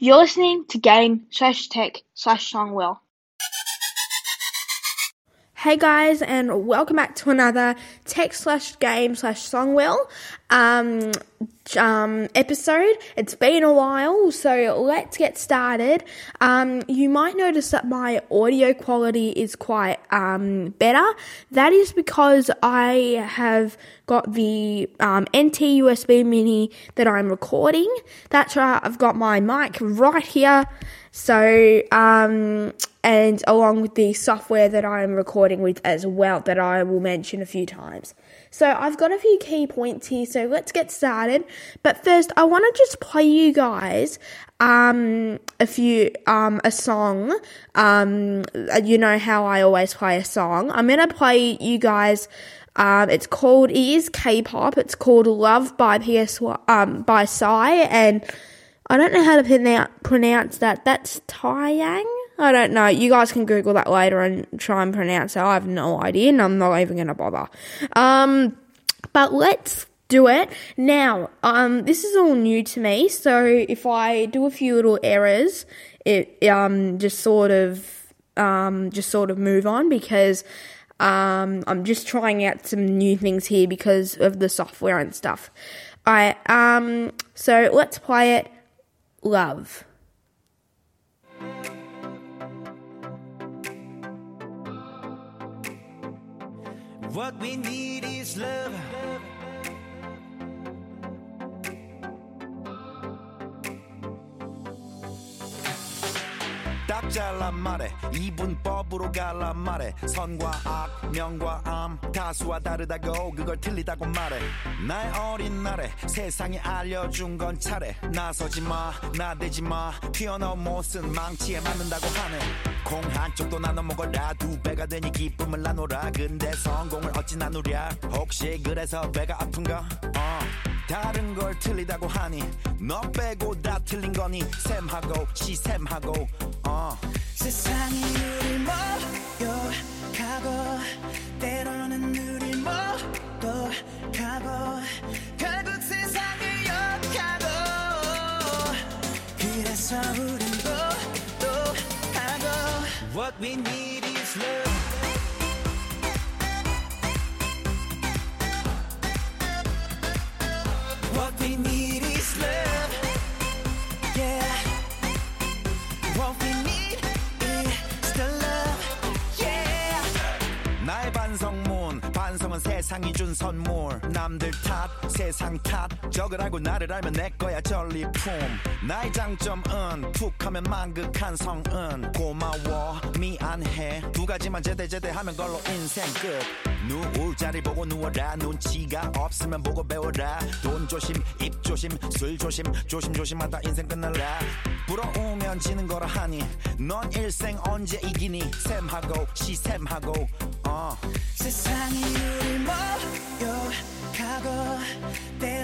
You're listening to Game slash Tech slash Songwell. Hey guys, and welcome back to another tech slash game slash songwell um, um, episode. It's been a while, so let's get started. Um, you might notice that my audio quality is quite um, better. That is because I have got the um, NT USB mini that I'm recording. That's right, I've got my mic right here. So, um, and along with the software that I'm recording with as well, that I will mention a few times. So, I've got a few key points here, so let's get started. But first, I want to just play you guys um, a few, um, a song. Um, you know how I always play a song. I'm going to play you guys. Um, it's called, it is K-pop. It's called Love by PS, um, by Psy, and I don't know how to pronounce that. That's Taeyang? I don't know. You guys can Google that later and try and pronounce it. I have no idea, and I'm not even going to bother. Um, but let's do it. Now, um, this is all new to me, so if I do a few little errors, it um, just sort of um, just sort of move on because um, I'm just trying out some new things here because of the software and stuff. Alright, um, so let's play it love. What we need is love. 잘라 말해. 이분법으로 갈라 말해. 선과 악 명과 암 다수와 다르다고 그걸 틀리다고 말해. 나의 어린 날에 세상에 알려준 건 차례. 나서지 마 나대지 마. 튀어나온 못은 망치에 맞는다고 하네 콩 한쪽도 나눠 먹어라. 두 배가 되니 기쁨을 나눠라. 근데 성공을 어찌 나누랴. 혹시 그래서 배가 아픈가? 어. 다른 걸 틀리다고 하니 너 빼고 다 틀린 거니. 샘하고 시샘하고 어. 세상이 우릴 모욕하고 때로는 우릴 모독하고 결국 세상을 욕하고. 그래서 What we need is love. 세상이 준 선물. 남들 탓 세상 탓. 적을 알고 나를 알면 내 거야 전리품. 나의 장점은 툭하면 만극한 성은 고마워. 미안해. 두 가지만 제대 제대 하면 걸로 인생 끝. 누울 자리 보고 누워라. 눈치가 없으면 보고 배워라. 돈 조심 입 조심 술 조심 조심 조심하다 인생 끝날라. 부러우면 지는 거라 하니 넌 일생 언제 이기니? 샘하고 시샘하고. 어. 세상이 우릴 모욕하고 때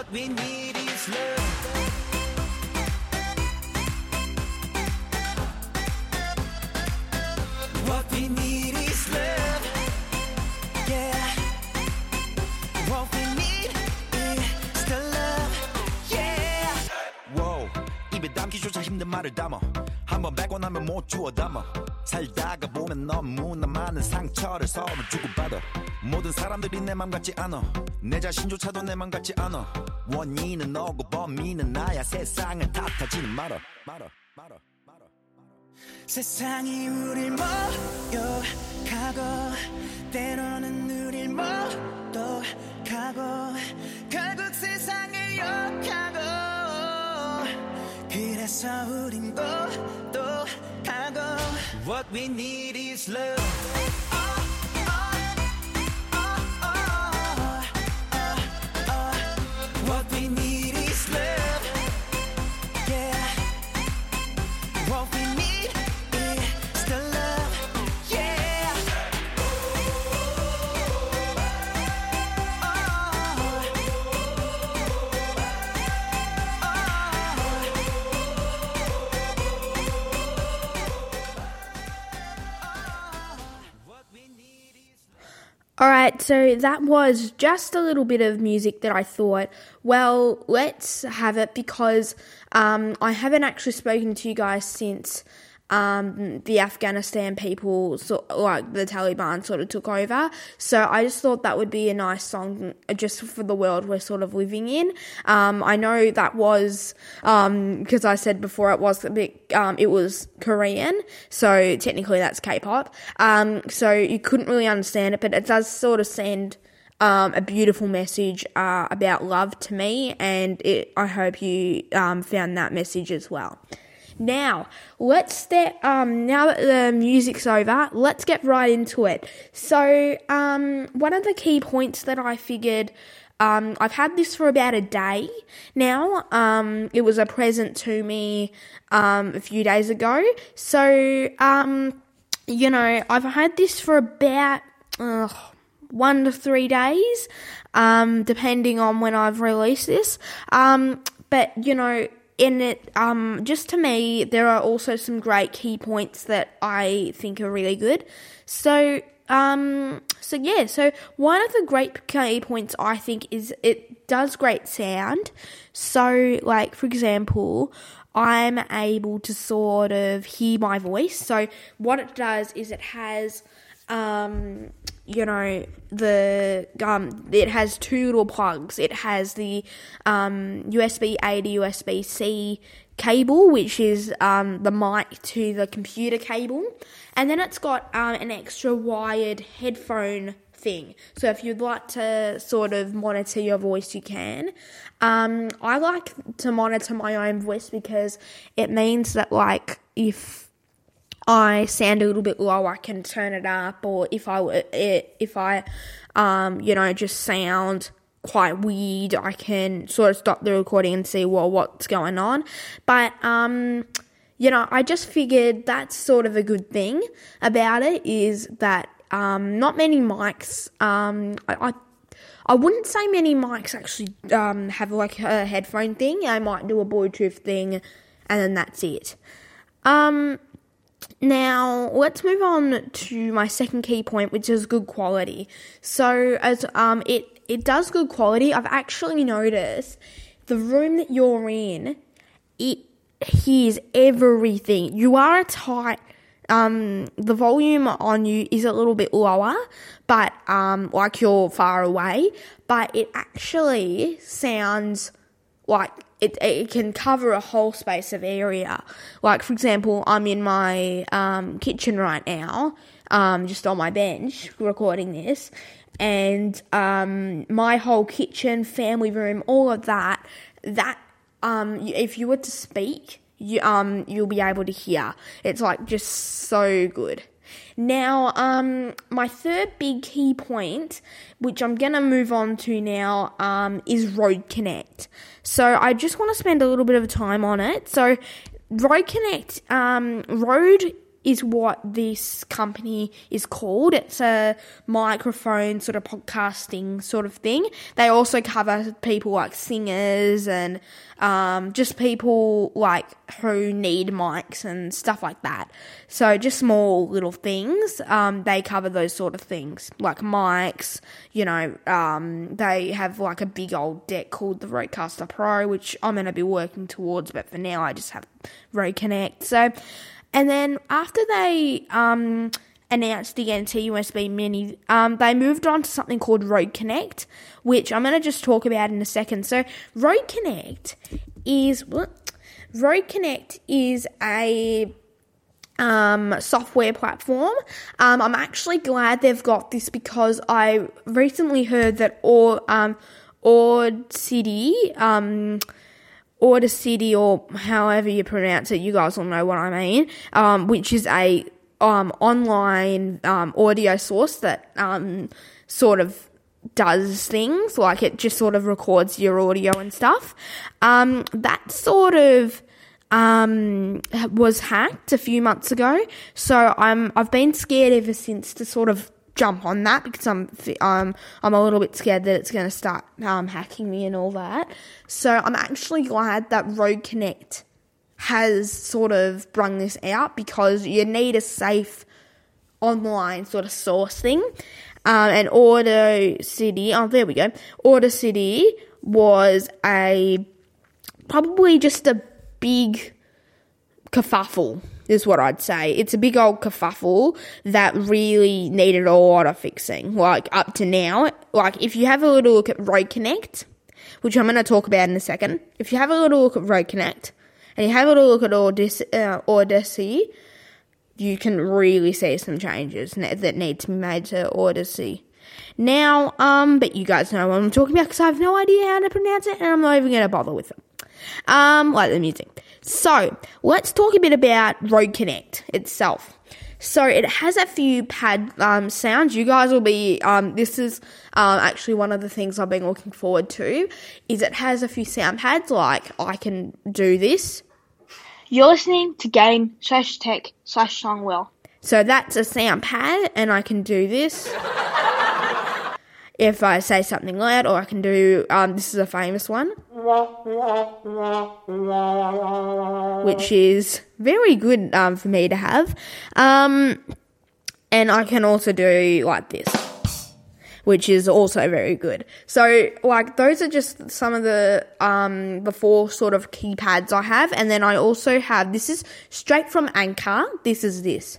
What we need is love 담기조차 힘든 말을 담아 한번 뱉고 나면 못 주워 담아 살다가 보면 너무나 많은 상처를 서로 주고받아 모든 사람들이 내 맘 같지 않아 내 자신조차도 내 맘 같지 않아. 원인은 너고 범인은 나야. 세상을 탓하지는 말아 말아 말아 말아 세상이 우릴 모욕하고 때로는 우릴 모독하고 결국 세상을 욕하고 그래서 우린 또또하고 What we need is love All right, so that was just a little bit of music that I thought, well, let's have it because um, I haven't actually spoken to you guys since um, the Afghanistan people, so, like the Taliban, sort of took over. So I just thought that would be a nice song just for the world we're sort of living in. Um, I know that was because um, I said before it was a bit, um, it was Korean, so technically that's K-pop. Um, so you couldn't really understand it, but it does sort of send. Um, a beautiful message uh, about love to me, and it, I hope you um, found that message as well. Now, let's get, um, now that the music's over, let's get right into it. So, um, one of the key points that I figured, um, I've had this for about a day now. Um, it was a present to me, um, a few days ago. So, um, you know, I've had this for about, one to three days, um, depending on when I've released this. Um, but you know, in it, um, just to me, there are also some great key points that I think are really good. So, um, so yeah, so one of the great key points I think is it does great sound. So, like for example, I'm able to sort of hear my voice. So, what it does is it has um, you know the um it has two little plugs. It has the um USB A to USB C cable, which is um the mic to the computer cable, and then it's got um an extra wired headphone thing. So if you'd like to sort of monitor your voice, you can. Um, I like to monitor my own voice because it means that like if I sound a little bit low, I can turn it up, or if I if I, um, you know, just sound quite weird, I can sort of stop the recording and see well what's going on. But um, you know, I just figured that's sort of a good thing about it is that um, not many mics. Um, I, I I wouldn't say many mics actually um, have like a headphone thing. I might do a Bluetooth thing, and then that's it. Um, now, let's move on to my second key point, which is good quality. So, as um, it it does good quality. I've actually noticed the room that you're in, it hears everything. You are a tight. Um, the volume on you is a little bit lower, but um, like you're far away, but it actually sounds like it, it can cover a whole space of area. Like, for example, I'm in my um, kitchen right now, um, just on my bench, recording this, and um, my whole kitchen, family room, all of that, that, um, if you were to speak, you, um, you'll be able to hear. It's like just so good. Now, um, my third big key point, which I'm gonna move on to now, um, is Rode Connect. So I just want to spend a little bit of time on it. So Rode Connect, um, Rode is what this company is called. It's a microphone sort of podcasting sort of thing. They also cover people like singers and um, just people like who need mics and stuff like that. So just small little things. Um, they cover those sort of things like mics. You know, um, they have like a big old deck called the Rodecaster Pro, which I'm going to be working towards. But for now, I just have Rode Connect. So and then after they um, announced the NT USB Mini, um, they moved on to something called Rode Connect, which I'm going to just talk about in a second. So Rode Connect is what? Rode Connect is a um, software platform. Um, I'm actually glad they've got this because I recently heard that all um, City um, Audacity or however you pronounce it, you guys will know what I mean, um, which is a um, online um, audio source that um, sort of does things like it just sort of records your audio and stuff. Um, that sort of um, was hacked a few months ago, so I'm I've been scared ever since to sort of jump on that because I'm um I'm a little bit scared that it's going to start um, hacking me and all that. So I'm actually glad that Rode Connect has sort of brung this out because you need a safe online sort of source thing. Um, and City, oh, there we go. Auto City was a probably just a big kerfuffle, is what I'd say. It's a big old kerfuffle that really needed a lot of fixing. Like up to now, like if you have a little look at Rode Connect, which I'm going to talk about in a second. If you have a little look at Rode Connect and you have a little look at Audac- uh, Audacity, you can really see some changes that need to be made to Odyssey. Now, um, but you guys know what I'm talking about because I have no idea how to pronounce it and I'm not even going to bother with them. Um, like the music. So, let's talk a bit about Rode Connect itself. So it has a few pad um, sounds. You guys will be. Um, this is um, actually one of the things I've been looking forward to. Is it has a few sound pads like I can do this. You're listening to Game slash Tech slash Songwell. So that's a sound pad, and I can do this. if I say something loud, or I can do. Um, this is a famous one which is very good um, for me to have. Um, and I can also do like this, which is also very good. So, like, those are just some of the um, the four sort of keypads I have, and then I also have this is straight from Anchor. This is this.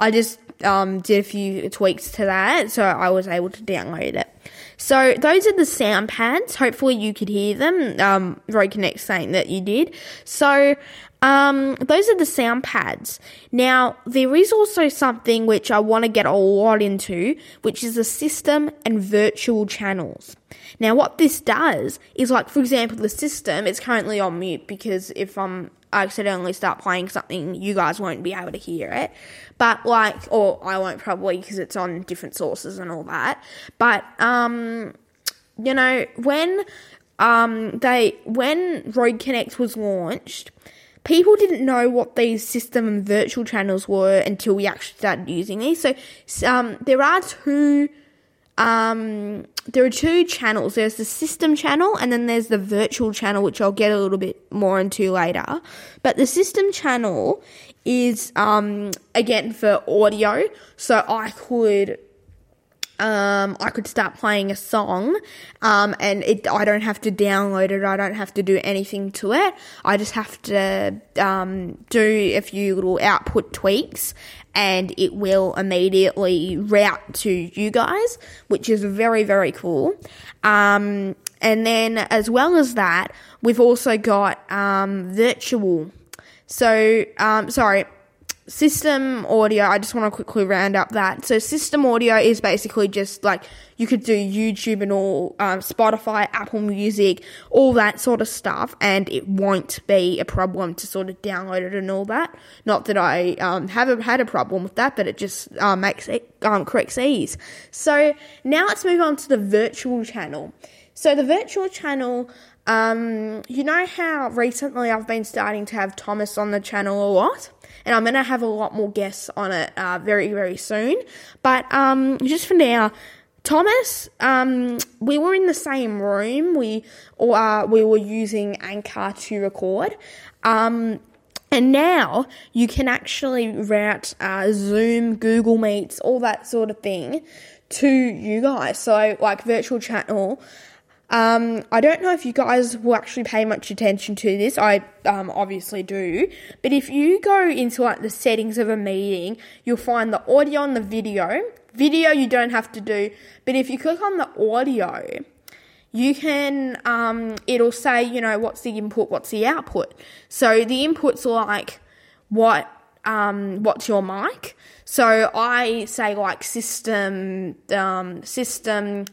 I just um, did a few tweaks to that, so I was able to download it. So those are the sound pads. Hopefully you could hear them. Um, Rode Connect saying that you did. So um, those are the sound pads. Now, there is also something which I want to get a lot into, which is the system and virtual channels. Now, what this does is, like, for example, the system is currently on mute because if I'm accidentally start playing something, you guys won't be able to hear it. But like, or I won't probably because it's on different sources and all that. But um, you know, when um they when Rode Connect was launched, people didn't know what these system and virtual channels were until we actually started using these. So um, there are two um, there are two channels. There's the system channel and then there's the virtual channel, which I'll get a little bit more into later. But the system channel is, um, again for audio. So I could um, I could start playing a song, um, and it, I don't have to download it. I don't have to do anything to it. I just have to um, do a few little output tweaks, and it will immediately route to you guys, which is very very cool. Um, and then as well as that, we've also got um, virtual. So um, sorry system audio, I just want to quickly round up that. So system audio is basically just like you could do YouTube and all, um, Spotify, Apple Music, all that sort of stuff, and it won't be a problem to sort of download it and all that. Not that I um, haven't had a problem with that, but it just uh, makes it um, ease. So now let's move on to the virtual channel. So the virtual channel. Um, you know how recently I've been starting to have Thomas on the channel a lot? And I'm gonna have a lot more guests on it uh, very very soon. But um, just for now. Thomas, um, we were in the same room. We uh, we were using Anchor to record, um, and now you can actually route uh, Zoom, Google Meets, all that sort of thing to you guys. So like virtual channel um, I don't know if you guys will actually pay much attention to this. I um, obviously do. But if you go into like the settings of a meeting, you'll find the audio and the video. Video you don't have to do, but if you click on the audio, you can um, it'll say you know what's the input, what's the output. So the inputs are like what um, what's your mic. So I say like system um, system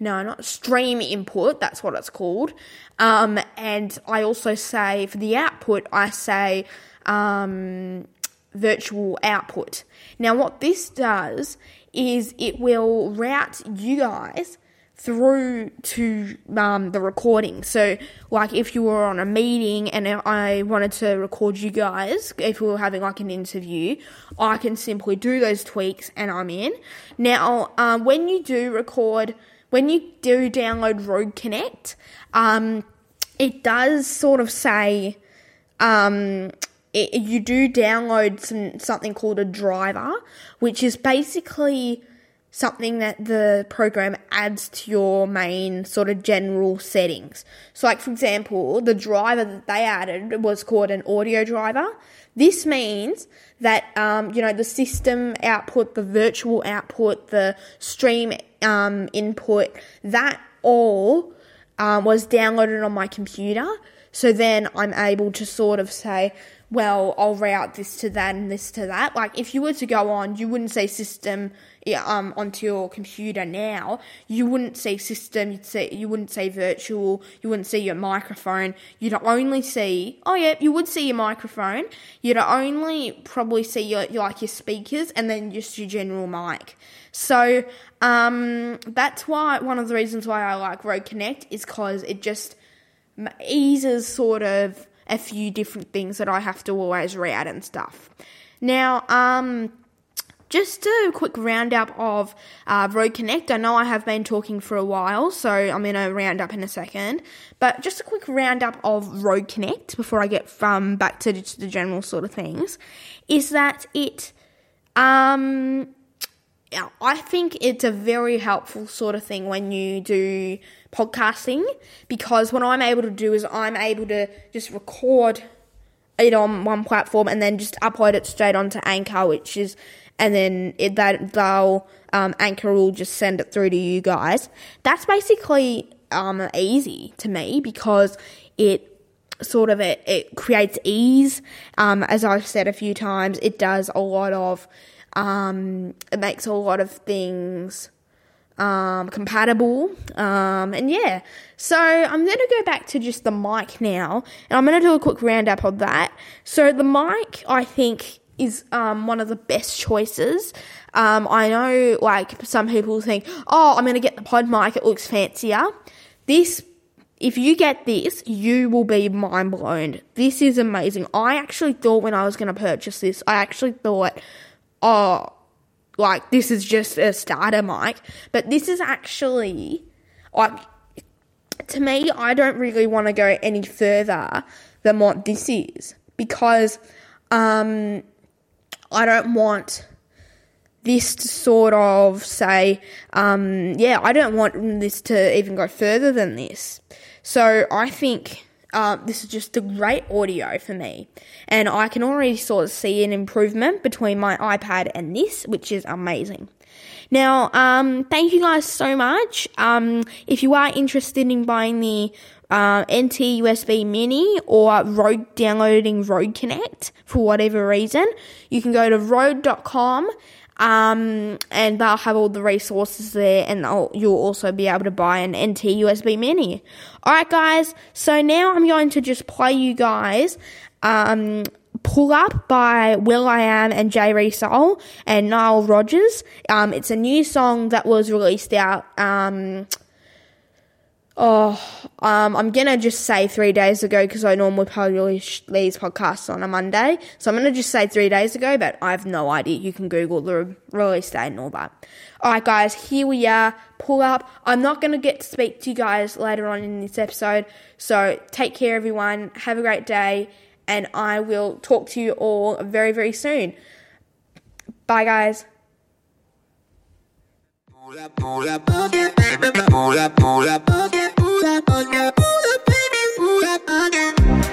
no, not stream input, that's what it's called. Um, and I also say for the output, I say um, virtual output. Now, what this does is it will route you guys through to um, the recording. So, like if you were on a meeting and I wanted to record you guys, if we were having like an interview, I can simply do those tweaks and I'm in. Now, um, when you do record when you do download Rode Connect, um, it does sort of say, um, it, you do download some something called a driver, which is basically something that the program adds to your main sort of general settings. So, like for example, the driver that they added was called an audio driver. This means that um, you know the system output, the virtual output, the stream um, input, that all um, was downloaded on my computer. So then I'm able to sort of say, well, I'll route this to that and this to that. Like if you were to go on, you wouldn't say system um, onto your computer now. You wouldn't say system. You'd say you wouldn't say virtual. You wouldn't see your microphone. You'd only see. Oh yeah, you would see your microphone. You'd only probably see your, your like your speakers and then just your general mic. So um, that's why one of the reasons why I like Rode Connect is because it just eases sort of a few different things that I have to always route and stuff. Now, um, just a quick roundup of uh, Rode Connect. I know I have been talking for a while, so I'm going to round up in a second. But just a quick roundup of Rode Connect before I get from back to the general sort of things is that it, um, I think it's a very helpful sort of thing when you do podcasting because what I'm able to do is I'm able to just record it on one platform and then just upload it straight onto Anchor, which is, and then it, that they'll um, Anchor will just send it through to you guys. That's basically um, easy to me because it sort of it, it creates ease. Um, as I've said a few times, it does a lot of um, it makes a lot of things um, compatible. Um, and yeah, so I'm going to go back to just the mic now, and I'm going to do a quick roundup of that. So the mic, I think, is um, one of the best choices. Um, I know, like some people think, oh, I'm going to get the PodMic; it looks fancier. This if you get this, you will be mind blown. This is amazing. I actually thought when I was going to purchase this, I actually thought, oh, like this is just a starter mic, but this is actually like to me, I don't really want to go any further than what this is because um, I don't want this to sort of say, um, yeah, I don't want this to even go further than this. So I think uh, this is just the great audio for me. And I can already sort of see an improvement between my iPad and this, which is amazing. Now, um, thank you guys so much. Um, if you are interested in buying the uh, NT USB Mini or Rode downloading Rode Connect for whatever reason, you can go to rode.com um, and they'll have all the resources there, and you'll also be able to buy an NT USB Mini. All right, guys. So now I'm going to just play you guys. Um, Pull Up by will.i.am and J. Rey Soul and Nile Rodgers. Um, it's a new song that was released out um, Oh, um, I'm gonna just say three days ago because I normally publish these podcasts on a Monday. So I'm gonna just say three days ago, but I have no idea. You can Google the release date and all that. Alright, guys, here we are. Pull up. I'm not gonna get to speak to you guys later on in this episode. So take care, everyone. Have a great day, and I will talk to you all very, very soon. Bye, guys. Pull up, pull up, pull up, pull up, pull up, pull baby, up, pull up.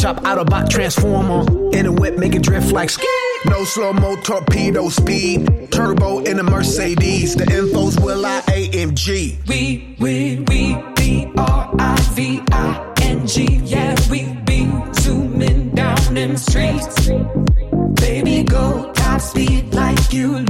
chop Autobot transformer. In a whip, make it drift like ski. No slow mo torpedo speed. Turbo in a Mercedes. The info's will I AMG. We, we, we, B R I V I N G. Yeah, we be zooming down them streets. Baby, go top speed like you